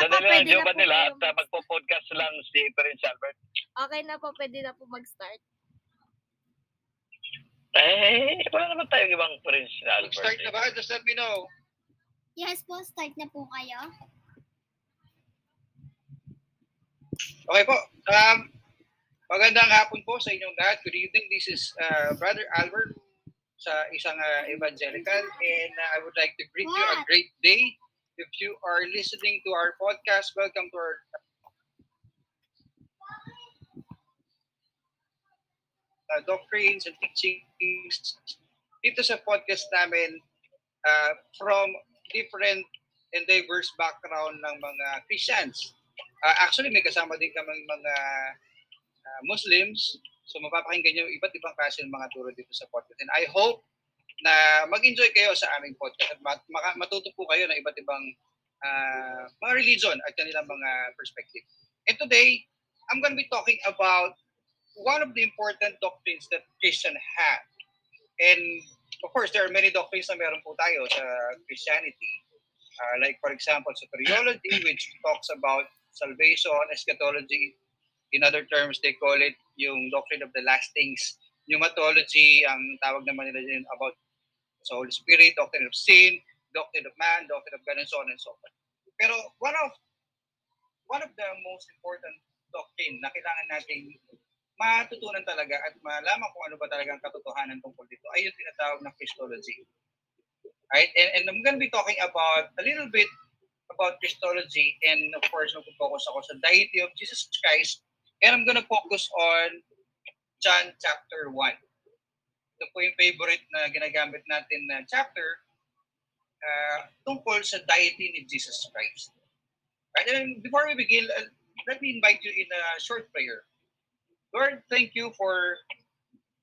na po, pwede na po nila kayo at uh, magpo-podcast lang si Prince Albert. Okay na po, pwede na po mag-start. Eh, wala naman tayong ibang Prince Albert. Start eh. na ba? Just let me know. Yes po, start na po kayo. Okay po. Um, magandang hapon po sa inyong lahat. Good evening. This is uh, Brother Albert sa isang uh, evangelical and uh, I would like to greet you a great day. If you are listening to our podcast, welcome to our uh, doctrines and teachings dito sa podcast namin uh, from different and diverse background ng mga Christians. Uh, actually, may kasama din kaming mga uh, Muslims. So, mapapakinggan nyo iba't ibang klase ng mga turo dito sa podcast. And I hope na mag-enjoy kayo sa aming podcast at mat- matuto po kayo ng iba't ibang uh, mga religion at kanilang mga perspective. And today, I'm going to be talking about one of the important doctrines that Christian have. And of course, there are many doctrines na meron po tayo sa Christianity. Uh, like for example, soteriology, which talks about salvation, eschatology. In other terms, they call it yung doctrine of the last things. Pneumatology, ang tawag naman nila din about sa Holy Spirit, doctrine of sin, doctrine of man, doctrine of God, and so on and so forth. Pero one of one of the most important doctrine na kailangan nating matutunan talaga at malaman kung ano ba talaga ang katotohanan tungkol dito ay yung tinatawag na Christology. Right? And, and I'm going to be talking about a little bit about Christology and of course mag-focus ako sa deity of Jesus Christ and I'm going to focus on John chapter 1. Ito po yung favorite na ginagamit natin na chapter uh, tungkol sa deity ni Jesus Christ. And before we begin, uh, let me invite you in a short prayer. Lord, thank you for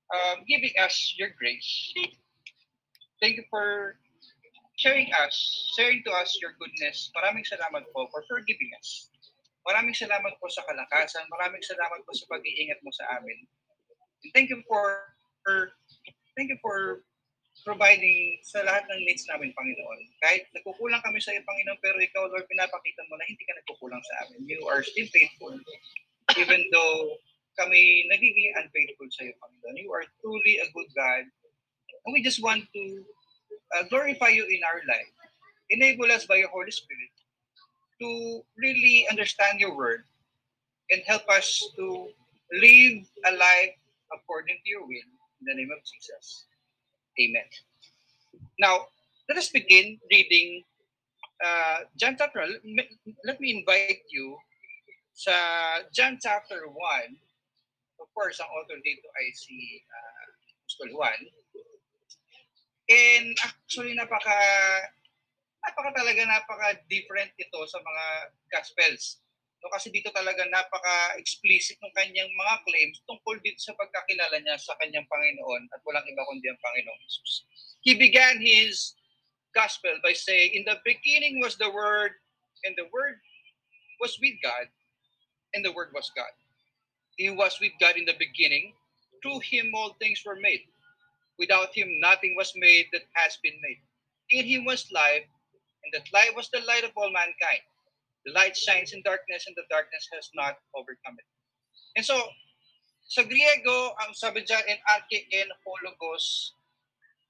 um, giving us your grace. Thank you for sharing us, sharing to us your goodness. Maraming salamat po for forgiving us. Maraming salamat po sa kalakasan. Maraming salamat po sa pag-iingat mo sa amin. And thank you for, for thank you for providing sa lahat ng needs namin, Panginoon. Kahit nagkukulang kami sa iyo, Panginoon, pero ikaw, Lord, pinapakita mo na hindi ka nagkukulang sa amin. You are still faithful. Even though kami nagiging unfaithful sa iyo, Panginoon. You are truly a good God. And we just want to uh, glorify you in our life. Enable us by your Holy Spirit to really understand your word and help us to live a life according to your will. In the name of Jesus. Amen. Now, let us begin reading uh, John chapter. Let me invite you sa John chapter 1 of course, ang author dito ay si uh, Apostol Juan. And actually, napaka, napaka talaga, napaka different ito sa mga Gospels. No, kasi dito talaga napaka-explicit ng kanyang mga claims tungkol dito sa pagkakilala niya sa kanyang Panginoon at walang iba kundi ang Panginoong Jesus. He began his gospel by saying, In the beginning was the Word, and the Word was with God, and the Word was God. He was with God in the beginning. Through him all things were made. Without him nothing was made that has been made. In him was life, and that life was the light of all mankind. The light shines in darkness, and the darkness has not overcome it. And so, sa Griego, ang sabi dyan, en arche en hologos,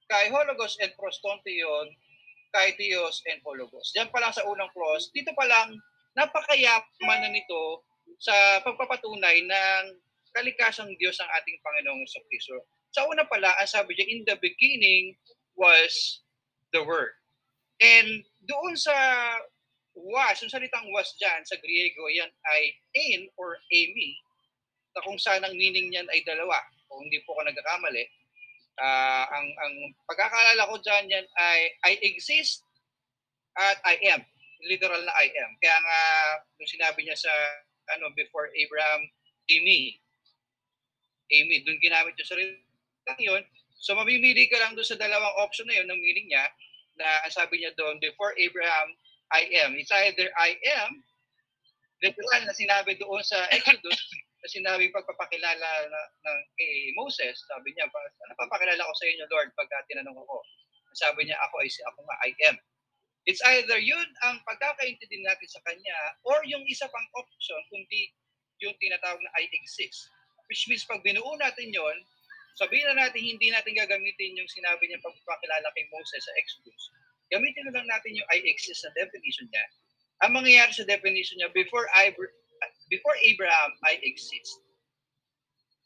kay hologos en prostonte yun, kay Dios en hologos. Diyan pa lang sa unang clause, dito pa lang, napakayaman na nito sa pagpapatunay ng kalikasang Diyos ang ating Panginoong Kristo. Sa una pala, ang sabi niya, in the beginning was the Word. And doon sa was, yung salitang was dyan sa Griego, yan ay in or ami, na kung saan ang meaning niyan ay dalawa. Kung hindi po ako nagkakamali, uh, ang, ang pagkakaalala ko dyan yan ay I exist at I am. Literal na I am. Kaya nga, yung sinabi niya sa ano before Abraham, Amy. Amy, doon ginamit yung salita yun. So mamimili ka lang doon sa dalawang option na yun ng meaning niya na sabi niya doon, before Abraham, I am. It's either I am, literal na sinabi doon sa Exodus, na sinabi pagpapakilala na, ng kay Moses, sabi niya, napapakilala ko sa inyo, Lord, pagka tinanong ako. Sabi niya, ako ay si ako nga, I am. It's either yun ang pagkakaintindi natin sa kanya or yung isa pang option kundi yung tinatawag na I exist. Which means pag binuo natin yon, sabihin na natin hindi natin gagamitin yung sinabi niya pagpapakilala kay Moses sa Exodus. Gamitin na lang natin yung I exist na definition niya. Ang mangyayari sa definition niya, before, I, before Abraham, I exist.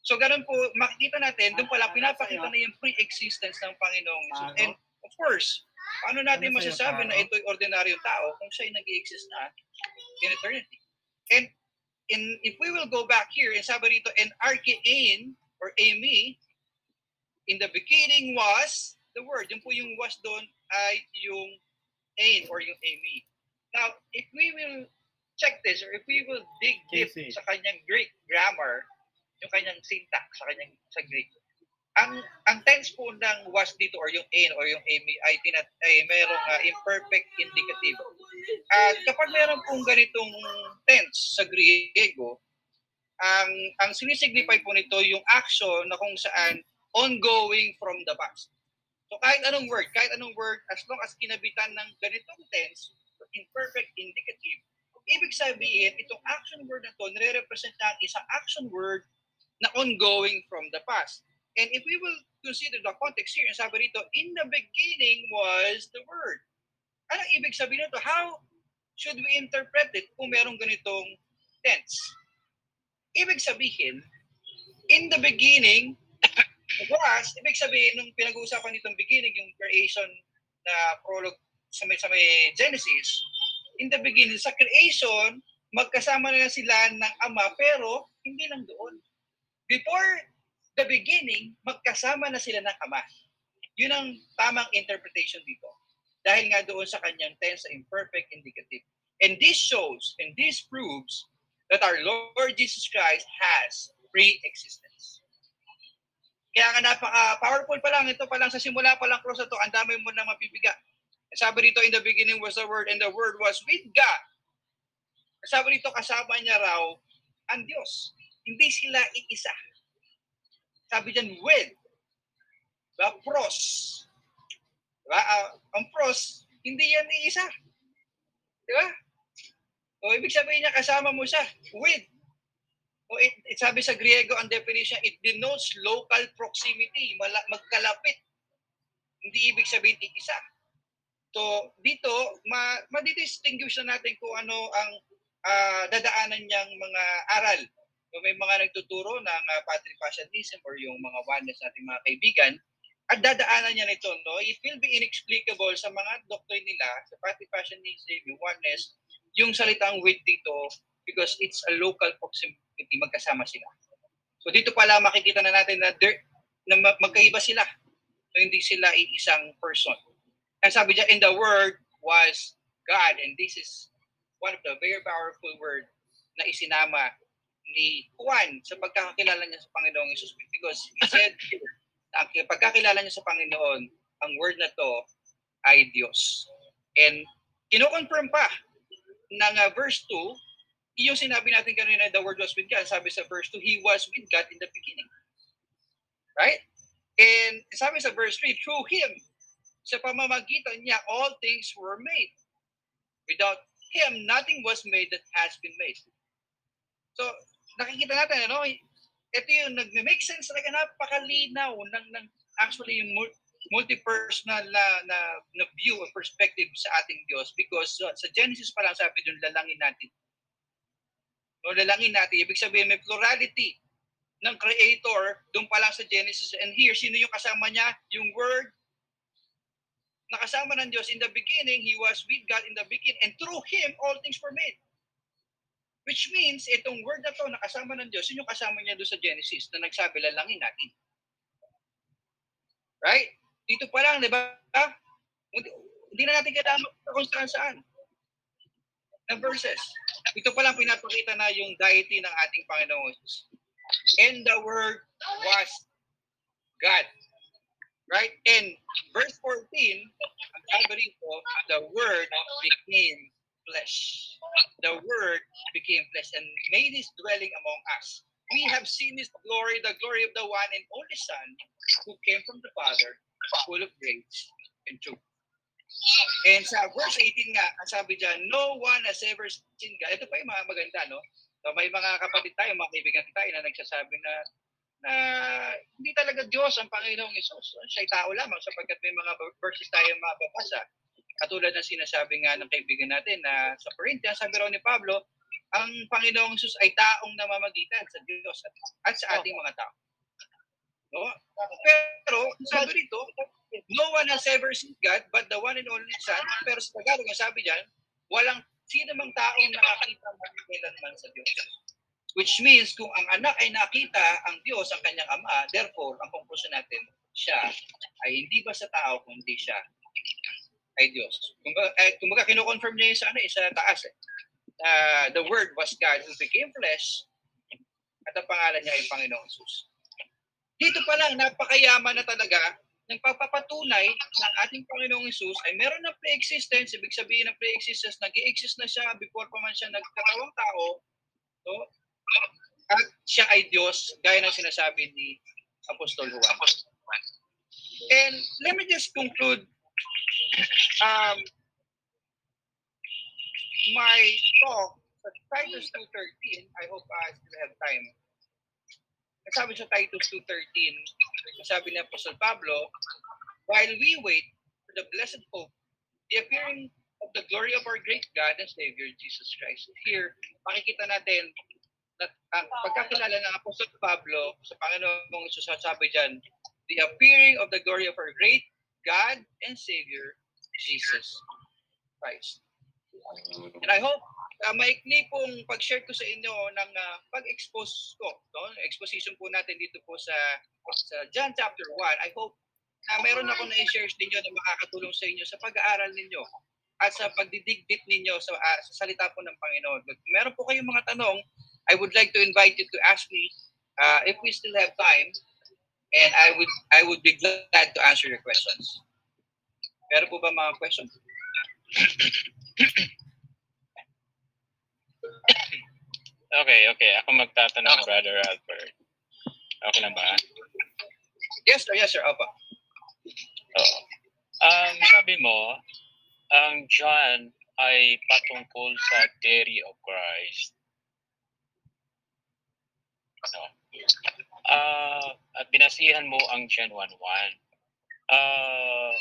So ganun po, makikita natin, doon pala pinapakita na yung pre-existence ng Panginoong Jesus. And of course, paano natin Ano sa'yo, masasabi na ito'y ordinaryong tao kung siya'y nag-exist na in eternity? And in, if we will go back here, and sabi rito, and archein, or Amy, in the beginning was the word. Yung po yung was doon ay yung ain or yung Amy. Now, if we will check this, or if we will dig deep Casey. sa kanyang Greek grammar, yung kanyang syntax sa kanyang sa Greek, ang ang tense po ng was dito or yung ain or yung Amy ay tinat ay mayroong uh, imperfect indicative. At kapag meron pong ganitong tense sa Griego, ang ang sinisignify po nito yung action na kung saan ongoing from the past. So kahit anong word, kahit anong word, as long as kinabitan ng ganitong tense, imperfect indicative, ibig sabihin, itong action word na to, nire-represent na ang isang action word na ongoing from the past. And if we will consider the context here, sabi rito, in the beginning was the word. Anong ibig sabihin nito? How should we interpret it kung merong ganitong tense? Ibig sabihin, in the beginning was, ibig sabihin, nung pinag-uusapan nitong beginning, yung creation na prologue sa may, sa may Genesis, in the beginning, sa creation, magkasama na sila ng ama, pero hindi lang doon. Before the beginning, magkasama na sila ng ama. Yun ang tamang interpretation dito. Dahil nga doon sa kanyang tense imperfect indicative. And this shows, and this proves that our Lord Jesus Christ has pre-existence. Kaya nga napaka-powerful pa lang, ito pa lang sa simula pa lang cross na to, ang dami mo na mapibiga. Sabi dito, in the beginning was the Word, and the Word was with God. Sabi dito, kasama niya raw ang Diyos. Hindi sila iisa. Sabi dyan, with. The pros. Diba? Ah, ang pros, hindi yan iisa. Diba? O ibig sabihin niya, kasama mo siya. With. O it, it, sabi sa Griego, ang definition, it denotes local proximity, mala, magkalapit. Hindi ibig sabihin isa. So, dito, ma, madidistinguish na natin kung ano ang ah, dadaanan niyang mga aral. So, may mga nagtuturo ng uh, patripassionism or yung mga oneness nating mga kaibigan, at dadaanan niya nito, no? It will be inexplicable sa mga doctrine nila, sa patripassionism, yung oneness, yung salitang with dito, because it's a local proximity, magkasama sila. So dito pala makikita na natin na, there, na ma- magkaiba sila. So hindi sila iisang person. Ang sabi dyan, in the word was God. And this is one of the very powerful word na isinama ni Juan sa pagkakakilala niya sa Panginoong Jesus. Because he said here, ang pagkakilala niya sa Panginoon, ang word na to ay Diyos. And kino-confirm pa ng uh, verse 2, yung sinabi natin kanina, the word was with God. Sabi sa verse 2, He was with God in the beginning. Right? And sabi sa verse 3, through Him, sa pamamagitan niya, all things were made. Without Him, nothing was made that has been made. So, nakikita natin, ano, ito yung nag-make sense talaga, napakalinaw ng, ng actually yung mul- multi-personal na, na, na view or perspective sa ating Diyos because uh, sa Genesis pa lang sabi doon, lalangin natin. O lalangin natin, ibig sabihin may plurality ng creator doon pa lang sa Genesis. And here, sino yung kasama niya? Yung word nakasama ng Diyos in the beginning, He was with God in the beginning, and through Him, all things were made. Which means, itong word na to, nakasama ng Diyos, yun yung kasama niya doon sa Genesis na nagsabi, lalangin natin. Right? Dito pa lang, di ba? Hindi na natin kailangan magpunta kung saan saan. Na verses. Dito pa lang pinapakita na yung deity ng ating Panginoon. And the word was God. Right? And verse 14, ang sabi rito, the word became flesh. The word became flesh and made his dwelling among us. We have seen his glory, the glory of the one and only Son who came from the Father, full of grace and truth. And sa verse 18 nga, ang sabi dyan, no one has ever seen God. Ito pa yung mga maganda, no? So may mga kapatid tayo, mga kaibigan tayo na nagsasabi na na hindi talaga Diyos ang Panginoong Isus. Siya'y tao lamang sapagkat may mga verses tayo mababasa. Katulad ng sinasabi nga ng kaibigan natin na sa Corinthians, sabi raw ni Pablo, ang Panginoong Isus ay taong namamagitan sa Diyos at, at sa ating mga tao. No? Pero sabi rito, no one has ever seen God but the one and only Son. Pero sa Tagalog, ang sabi diyan, walang sino mang taong nakakita man kailanman sa Diyos. Which means kung ang anak ay nakita ang Diyos, ang kanyang ama, therefore, ang conclusion natin, siya ay hindi ba sa tao, kundi siya ay Diyos. Kumbaga, eh, kumbaga kino-confirm niya yun sa, ano, eh, sa taas. Eh. Uh, the Word was God who became flesh at ang pangalan niya ay Panginoong Jesus. Dito pa lang, napakayaman na talaga ng pagpapatunay ng ating Panginoong Jesus ay meron na pre-existence, ibig sabihin ng pre-existence, nag exist na siya before pa man siya nagkatawang tao, so, at siya ay Diyos, gaya ng sinasabi ni Apostol Juan. And let me just conclude um, my talk sa Titus 2.13. I hope I still have time. Nasabi sa Titus 2.13, nasabi ni Apostle Pablo, while we wait for the blessed hope, the appearing of the glory of our great God and Savior, Jesus Christ. Here, makikita natin at ang pagkakilala ng Apostol Pablo sa Panginoong Isus sabi dyan, the appearing of the glory of our great God and Savior, Jesus Christ. And I hope uh, maikli pong pag-share ko sa inyo ng uh, pag-expose ko, no? exposition po natin dito po sa, sa John chapter 1. I hope na meron ako na i-share sa inyo na makakatulong sa inyo sa pag-aaral ninyo at sa pagdidigdip ninyo sa, uh, sa salita po ng Panginoon. Kung meron po kayong mga tanong, I would like to invite you to ask me uh, if we still have time, and I would I would be glad to answer your questions. Meron po ba mga questions? Okay, okay. Ako magtatanong, Brother Albert. Okay lang ba? Yes, sir. Yes, sir. Opo. Oo. Um, sabi mo, ang John ay patungkol sa theory of Christ. No? Uh, at binasihan mo ang John 1.1. Uh,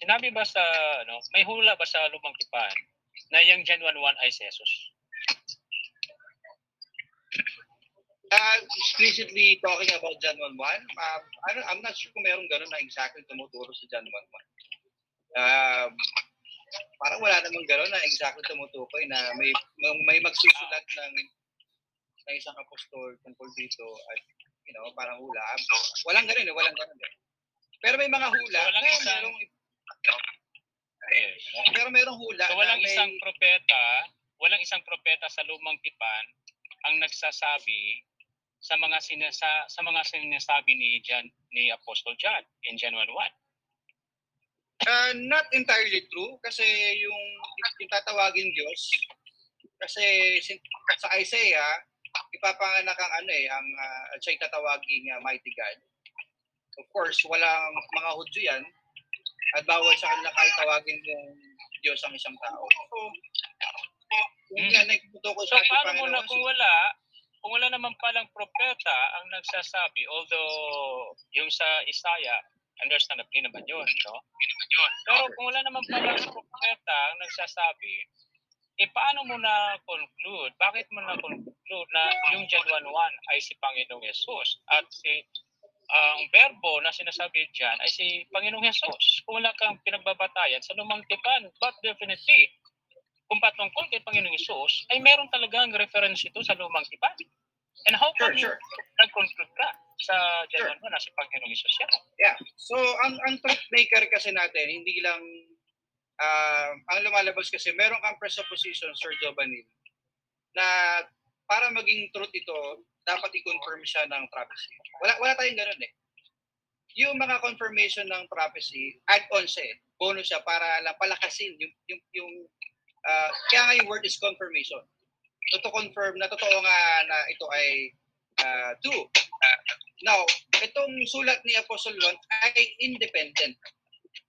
sinabi ba sa, ano, may hula ba sa lumang tipan na yung John 1.1 ay si Jesus? Uh, explicitly talking about John 1.1, uh, I'm not sure kung meron ganun na exactly tumuturo sa John 1.1. Uh, parang wala namang gano'n na exactly tumutukoy na may may magsusulat ng ng isang apostol tungkol dito at you know, parang hula. Walang gano'n eh, walang gano'n eh. Pero may mga hula So, walang isang- merong Yes. pero merong hula So walang may, isang propeta, walang isang propeta sa lumang tipan ang nagsasabi sa mga sinasa sa mga sinasabi ni John ni Apostle John in John 1:1. Uh, not entirely true kasi yung, yung tatawagin Diyos kasi sin- sa Isaiah ipapanganak ang ano eh ang uh, siya'y tatawagin uh, mighty God. Of course, walang mga Hudyo yan at bawal sa kanila kahit tawagin yung Diyos ang isang tao. So, kung Hmm. yan ay tutukoy So sa ating paano mo na kung wala kung wala naman palang propeta ang nagsasabi although yung sa Isaiah understandably naman yun, no? Pero kung wala naman palang propeta ang nagsasabi, eh paano mo na conclude? Bakit mo na conclude na yung John 1.1 ay si Panginoong Yesus at si ang verbo na sinasabi diyan ay si Panginoong Yesus. Kung wala kang pinagbabatayan sa lumang tipan, but definitely, kung patungkol kay Panginoong Yesus, ay meron talagang reference ito sa lumang tipan. And how Sure, come sure. nag-conclude ka sa John 1.1 na si Panginoong Yesus yan? Yeah. So ang ang truth maker kasi natin hindi lang ah, ang lumalabas kasi meron kang presupposition Sir Giovanni na para maging truth ito dapat i-confirm siya ng prophecy. Wala wala tayong ganoon eh. Yung mga confirmation ng prophecy add-on siya eh. Bonus siya para lang palakasin yung yung yung ah, kaya nga yung word is confirmation. So, to confirm na totoo nga na ito ay ah, true. Now, itong sulat ni Apostle Juan ay independent.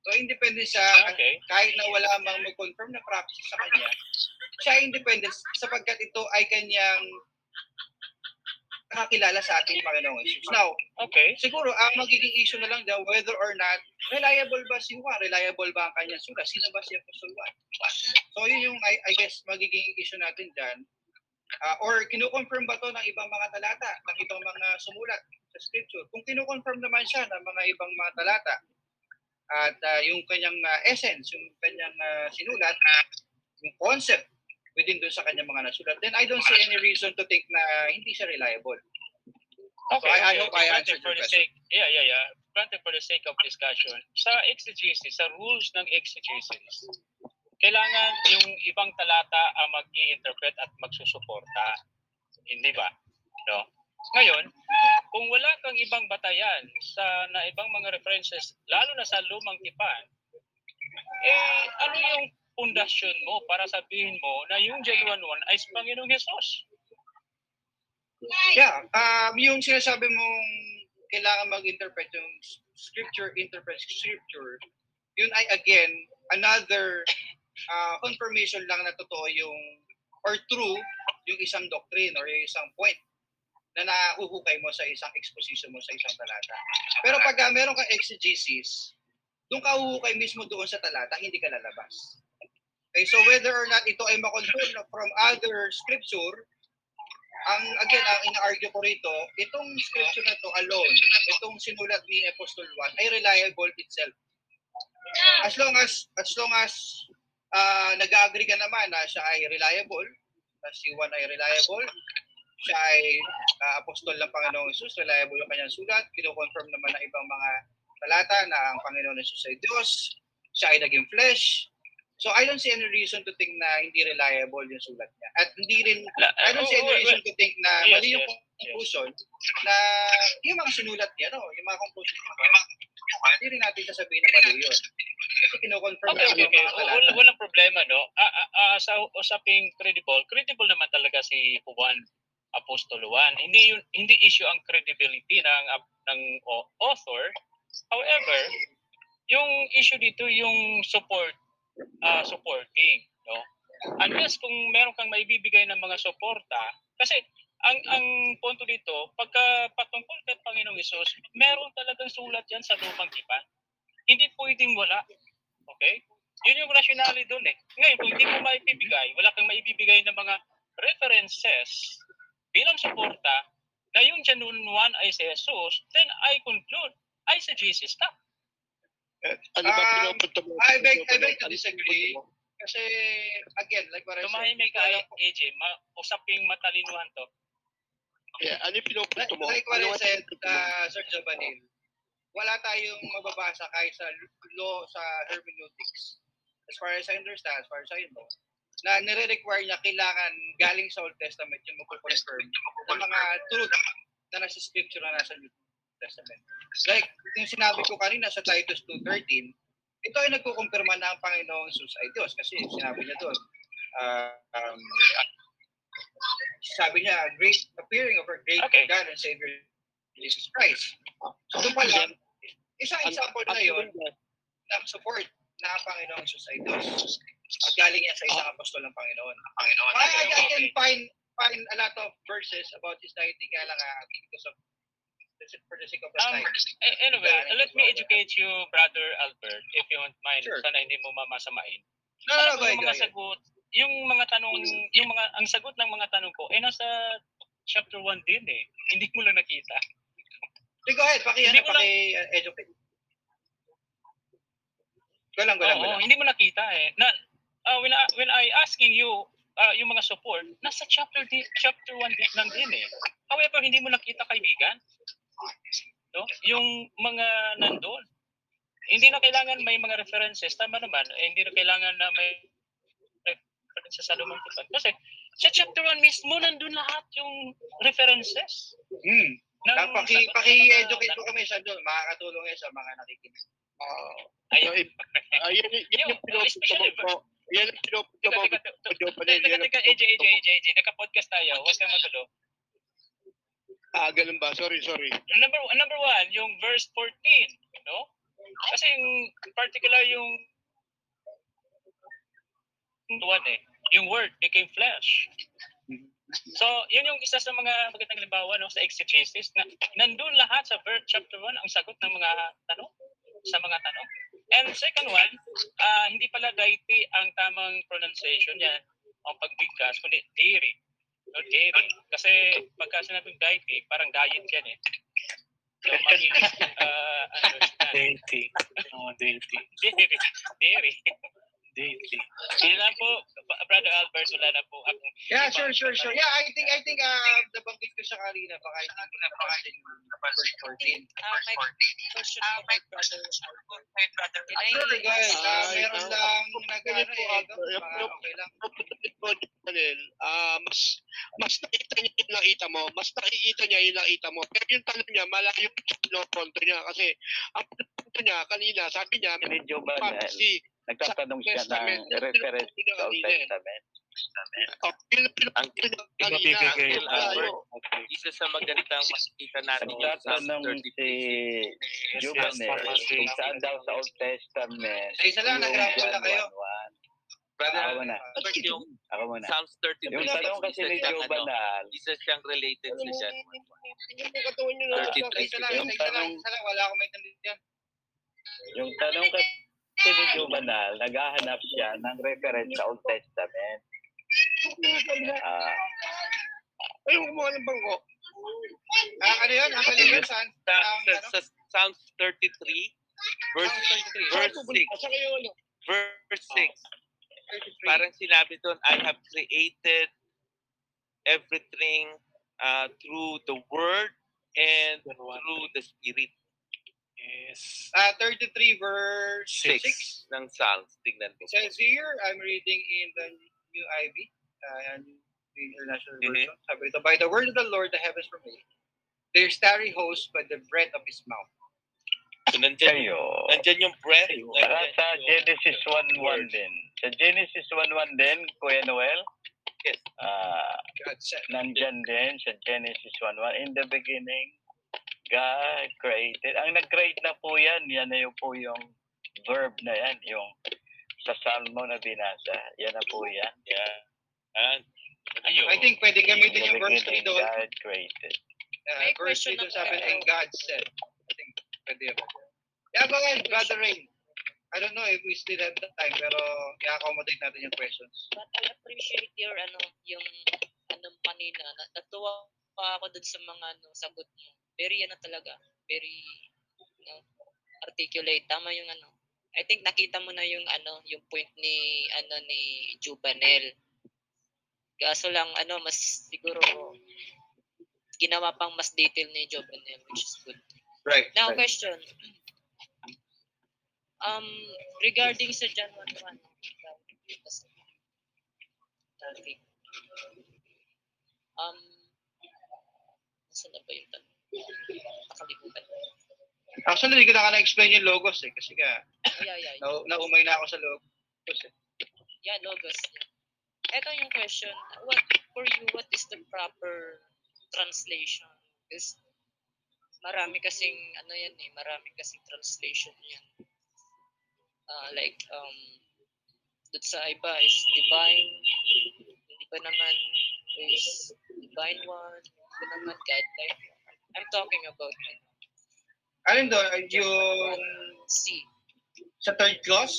So independent siya, Okay. kahit na wala mang mag-confirm na prophecy sa kanya, siya independent sapagkat ito ay kanyang nakakilala sa ating Panginoong Jesus. Now, Okay. siguro ang magiging issue na lang daw whether or not reliable ba si Juan, reliable ba ang kanyang sulat, sino ba si Apostol Juan. So yun yung I, I guess magiging issue natin dyan. Ah, or kinukonfirm ba to ng ibang mga talata, ng ibang mga sumulat sa scripture? Kung kinukonfirm naman siya ng mga ibang mga talata at ah, yung kanyang ah, essence, yung kanyang ah, sinulat, yung concept within doon sa kanyang mga nasulat, then I don't see any reason to think na hindi siya reliable. Okay. I- I okay, hope okay. I answered for your the question. sake, yeah, yeah, yeah. Granted for the sake of discussion, sa exegesis, sa rules ng exegesis, kailangan yung ibang talata ang mag-i-interpret at magsusuporta. Hindi ba? No? Ngayon, kung wala kang ibang batayan sa na ibang mga references, lalo na sa lumang tipan, eh, ano yung pundasyon mo para sabihin mo na yung genuine one ay si Panginoong Jesus? Yeah, um, yung sinasabi mong kailangan mag-interpret yung scripture, interpret scripture, yun ay again, another uh, confirmation lang na totoo yung, or true, yung isang doctrine or yung isang point na nahuhukay mo sa isang exposition mo sa isang talata. Pero pag uh, meron kang exegesis, doon ka huhukay mismo doon sa talata, hindi ka lalabas. Okay, so whether or not ito ay makonfirm from other scripture, ang again, ang ina-argue ko rito, itong scripture na to alone, itong sinulat ni Apostle Juan ay reliable itself. As long as as long as uh, nag-agree ka naman na siya ay reliable, na si Juan ay reliable, siya ay uh, apostol ng Panginoong Jesus, reliable yung kanyang sulat, kino-confirm naman ng ibang mga talata na ang Panginoon Jesus ay Diyos, siya ay naging flesh, So I don't see any reason to think na hindi reliable yung sulat niya. At hindi rin, I don't see any reason to think na mali yung conclusion na yung mga sinulat niya, no? yung mga conclusion niya, hindi rin natin sasabihin na mali yun. Kasi kino-confirm Okay, okay, okay. wala- walang problema, no? Ah, ah, ah, sa usaping credible, credible naman talaga si Juan Apostol Juan. Hindi yun, hindi issue ang credibility ng ng author. However, yung issue dito yung support ah, supporting, no? Unless kung meron kang maibibigay ng mga suporta, kasi ang ang punto dito, pagka patungkol kay Panginoong Isus, meron talagang sulat yan sa lumang tipan. Hindi pwedeng wala. Okay? Yun yung rationale doon eh. Ngayon, kung hindi mo maibibigay, wala kang maibibigay ng mga references bilang suporta na yung genuine one ay si Jesus, then I conclude, ay si Jesus ka. Ano ba Um, pinupunto mo? I beg, I beg to Ano disagree. Kasi, again, like what I said, Tumahimik ka, AJ. Ma- usaping matalinuhan to. Yeah, ano yung pinupunto mo? like what Ano I ang said, uh, Sir Jabanil, wala tayong mababasa kahit sa law, sa hermeneutics. As far as I understand, as far as I know, na nire-require niya kailangan galing sa Old Testament yung mag-confirm ng mga truth na nasa scripture na nasa New Testament. Like, yung sinabi ko kanina sa Titus 2.13, ito ay nagkukumpirma na ang Panginoong Jesus ay Diyos kasi sinabi niya doon, uh, um, sabi niya, great appearing of our great Okay. God and Savior Jesus Christ. So doon pa lang, Ano- example na yun yun? ng support na ang Panginoong Jesus ay Diyos. At galing yan sa isang apostol ng Panginoon. Panginoon. I, I, I can find find a lot of verses about his deity kaya lang uh, because of Um, anyway, let me educate you, Brother Albert, if you don't mind. Sure. Sana hindi mo mamasamain. No, no, no, go ahead, mga sagot, yung mga tanong, yung mga, ang sagot ng mga tanong ko, eh nasa chapter 1 din eh. Hindi mo lang nakita. Okay, go ahead, paki, ano, lang- paki uh, educate. Go lang, go lang, go lang. hindi mo nakita eh. Na, uh, when, I, when I asking you, uh, yung mga support, nasa chapter di, chapter 1 din, lang din eh. However, hindi mo nakita kaibigan. No? Yung mga nandun. Hindi na kailangan may mga references. Tama naman. Eh, hindi na kailangan na may references sa lumang tipan. Kasi sa chapter 1 mismo, nandun lahat yung references. Hmm. Ng, Uh, paki, sa- paki-educate ko kami sa doon. Makakatulong yan sa mga nakikinig. Ah, Ayun. so, ah, yan, yan Yung, mo especially, po. Yan yung pinupunto Teka, mo. teka, teka, ang AJ, AJ. AJ, AJ, naka-podcast tayo, huwag kang magulo. Ah, ganun ba? Sorry, sorry. Number number one, yung verse 14, no? Kasi yung particular yung one eh, yung word became flesh. So, yun yung isa sa mga magandang halimbawa no, sa exegesis na nandun lahat sa verse chapter 1 ang sagot ng mga tanong sa mga tanong. And second one, ah, hindi pala deity ang tamang pronunciation yan o pagbigkas, kundi dairy. No, dairy. Kasi pagka sinabing deity, parang diet yan eh. So, mahirap uh, understand. Deity. Oh, deity. Dairy. Dairy. Yun lang po, Brother Albert, wala na po akong Yeah, sure, sure, sure. Yeah, I think, I think, uh, nabanggit ko siya kanina, baka hindi ko na pansin yung verse 14. Uh, my question po kay brother. Kay brother Sure, guys. Uh, meron ah, lang ako- nag-ano ako- eh. ako- ako- Okay lang. Ah mas mas nakita niya yung nakita mo, mas nakikita niya yung nakita mo. Pero yung tanong niya, malayo yung pinoponto niya kasi ang pinoponto niya kanina, sabi niya, Medyo ba na, prophecy. Nagtatanong siya ng reference sa Old. Testament. Ang. Ibibigay ang. Okay. isa sa magandang makikita natin yung Psalm Nagtatanong 33. si pharmacy. kung saan daw sa Old Testament isa lang, John na kayo. 1:1. Brother, Ako muna. Albert, yung Ako muna. Psalms 33, Yung tanong kasi ni ano, Jubanal, isa siyang related sa John 1. Yung katawan niyo na 33. Isa lang, Yung tanong- isa lang. Wala akong may tanong yung tanong kasi ni Jubanal, naghahanap siya ng reference sa Old Testament. Ah, Ayaw kumuha ng bangko. Ah, ano yun? Ang yun, saan? Sa, Ang, sa, ano? sa Psalms 33, verse, verse 6, Asa kayo ano? verse 6, 33. parang sinabi doon, I have created everything uh, through the Word and through the Spirit. Yes. Ah, 33 verse 6. 6 ng Psalms. Tingnan mo. says here, I'm reading in the New IB, uh, and the International Mhm. Version. Sabi ito, By the word of the Lord, the heavens were made. Their starry host by the breath of his mouth. So, nandyan, kayo. nandyan yung breath. Saka nandyan sa Genesis 1.1 word. din. Sa Genesis 1.1 din, Kuya Noel, Yes. ah, God said. nandyan din sa Genesis 1.1. In the beginning, God created. Ang nag-create na po yan, yan na yung po yung verb na yan, yung sa Salmo na binasa. Yan na po yan. Yeah. And, ayun. I think pwede In gamitin yung verse 3 beginning, doon. God created. Uh, verse 3 question doon sabi, and God said. I think pwede yun. Yeah, go ahead, Brother Rain. I don't know if we still have the time, pero i-accommodate natin yung questions. But I appreciate your ano, yung anong kanina. Na, natuwa pa ako dun sa mga ano, sagot mo. Very ano talaga, very no, articulate. Tama yung ano. I think nakita mo na yung ano, yung point ni ano ni Jubanel. Kaso lang ano, mas siguro ginawa pang mas detail ni Jubanel, which is good. Right. Now, right. question. Um, regarding sa John 1.1, okay. Um, nasa na ba yung tanong? Nakalimutan. Actually, hindi ko na ka na-explain yung logos eh. Kasi ka, Oh, yeah, yeah. na, naumay na ako sa logos eh. Yeah, logos. Yeah. Ito yung question. What, for you, what is the proper translation? Because marami kasing, ano yan eh, marami kasing translation yan. Ah, like, um, dun sa iba is divine, yung iba naman is divine one, yung iba naman godlike. I'm talking about Alin doon? Yung C. sa third clause?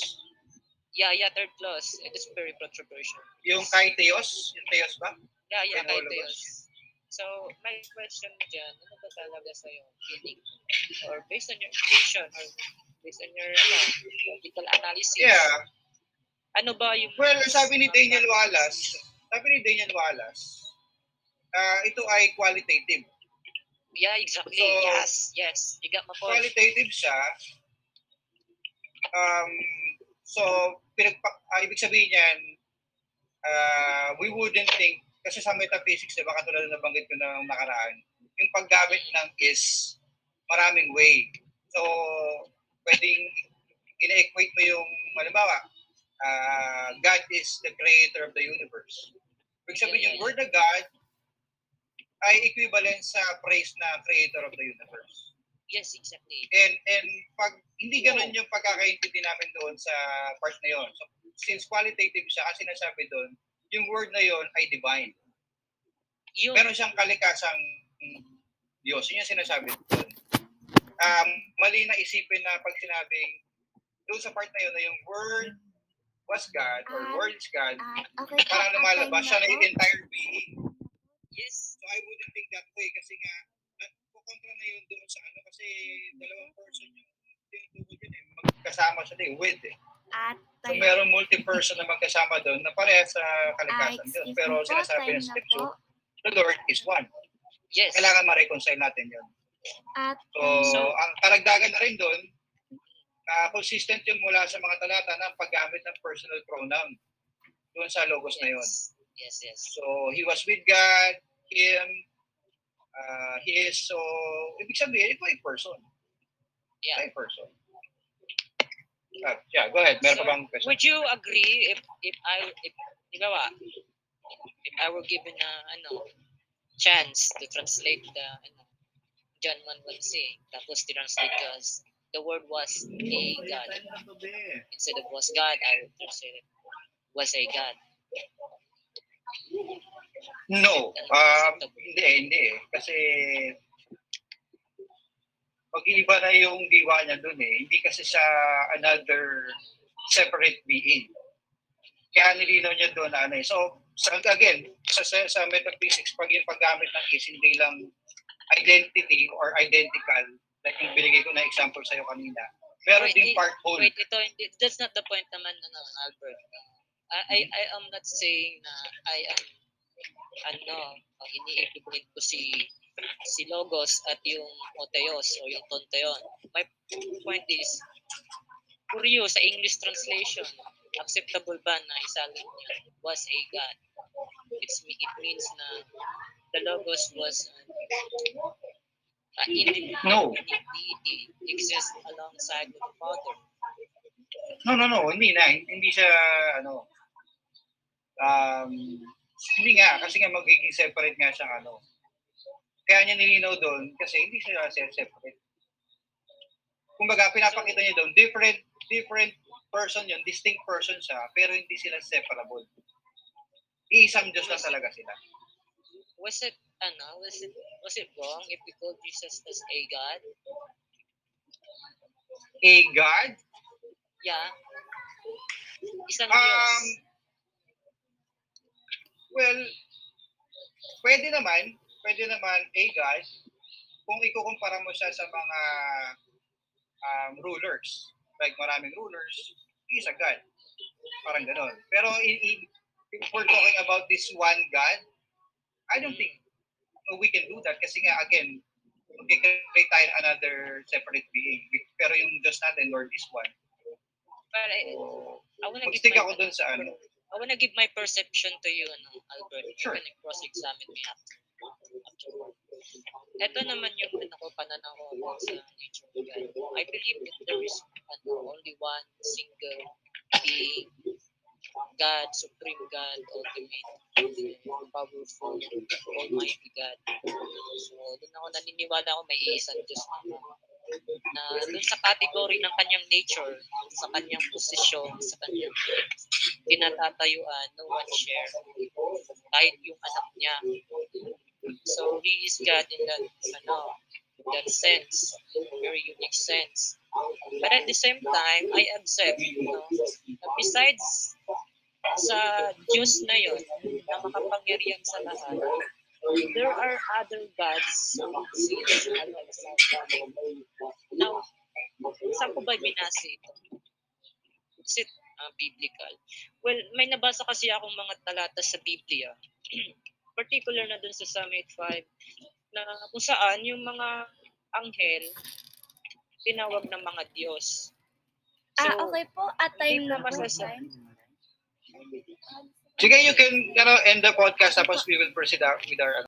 Yeah, yeah, third clause. It is very controversial. Yung kay Theos? Yung Theos ba? Yeah, yeah, Kay. Teos. So, my question dyan, ano ba talaga sa'yo? Feeling? Or based on your intuition? Or based on your ano, logical analysis? Yeah. Ano ba yung... Well, sabi ni Daniel Wallace, sabi ni Daniel Wallace, ah ito ay qualitative. Yeah, exactly. So, yes, yes. You got my point. Qualitative siya. Um, so, pinagpa, ah, ibig sabihin yan, ah, we wouldn't think, kasi sa metaphysics, diba, katulad na nabanggit ko ng nakaraan, yung paggamit ng is, maraming way. So, pwedeng ina-equate mo yung, halimbawa, ah, God is the creator of the universe. Ibig sabihin yung word of God ay equivalent sa praise na creator of the universe. Yes, exactly. And and pag hindi ganun yung pagkakaintindi namin doon sa part na yon. So, since qualitative siya, kasi nasabi doon, yung word na yon ay divine. Yun. Meron siyang kalikasang Diyos. Yun yung sinasabi doon. Um, mali na isipin na pag sinabing doon sa part na yun na yung word was God or Ah, word is God, Ah, okay parang lumalabas okay siya na yung entire being. Yes. So I wouldn't think that way kasi nga kontra na yun doon sa ano kasi dalawang person yung tinutugod yun eh. Magkasama siya eh, with eh. At So merong multi-person na magkasama doon na parehas sa kalikasan excuse Pero po, sinasabi ng scripture, the Lord is one. Yes. Kailangan ma-reconcile natin yun. At So, So- ang karagdagan na rin doon, ah, consistent yung mula sa mga talata ng paggamit ng personal pronoun doon sa logos na yun. Yes. Yes. So, he was with God, him, uh, he is, so, ibig sabihin, ito ay person. Yeah. Ay person. Ah, yeah, go ahead. Meron So, bang question? Would you agree if if I if di ba ba, if I were given a ano chance to translate the ano John 1:1c tapos translate ko as the word was a God instead of was God I would translate it was a God. No. Um, hindi, hindi. Kasi, mag-iiba na yung diwa niya dun eh. Hindi kasi siya another separate being. Kaya nilinaw niya doon na ano eh. So, sa, again, sa, sa, sa metaphysics, pag yung paggamit ng is hindi lang identity or identical, like yung binigay ko na example sa'yo kanina, meron ding part whole. Wait, ito that's not the point naman ano Albert. I I, I am not saying na I am ano, ini-equivalent ko si si Logos at yung Oteos o yung Tonteon. My point is, you, sa English translation, acceptable ba na isalin niya was a God? It's, it means na the Logos was uh, uh, independent No. deity exists alongside with the Father. No, no, no, hindi na. Hindi siya, ano, um, hindi nga, kasi nga magiging separate nga siyang ano. Kaya niya nilinaw doon kasi hindi siya separate. Kumbaga, pinapakita niya doon, different, different person yun, distinct person siya, pero hindi sila separable. Iisang Diyos lang talaga sila. Was it, ano, was it, was it wrong if we called Jesus as a God? A God, Yeah. Isang um, Diyos. Well, pwede naman, pwede naman a God, kung ikukumpara mo siya sa mga um, rulers, like maraming rulers, he's a God. Parang ganon. Pero i- i- if we're talking about this one God, I don't think we can do that kasi nga, again, magkikreate tayo another separate being. Pero yung Diyos natin, Lord is one. But I, I wanna Mag-stick ako dun sa ano. I wanna give my perception to you, ano, Albert. Sure. You can cross-examine me after. afterward. Ito naman yung ano ko, pananaw ko about sa nature of God. I believe that there is ano, only one single being, God, Supreme God, Ultimate, Powerful, Almighty God. So, doon ako naniniwala ako may iisang Diyos na na doon sa category ng kanyang nature, sa kanyang posisyon, sa kanyang kinatatayuan, no one share. Kahit yung anak niya. So, he is God in that, ano, in that sense, very unique sense. But at the same time, I accept, know, na besides sa Diyos na yun, na makapangyarihan sa lahat, there are other gods who exist. Saan ko ba binase ito? Is it uh, biblical? Well, may nabasa kasi akong mga talata sa Biblia, particular na dun sa Psalm 5, na kung saan yung mga anghel, tinawag ng mga Diyos. So, ah, okay po. At time na masasabi. Sige, you can you know, end the podcast tapos we will proceed out with our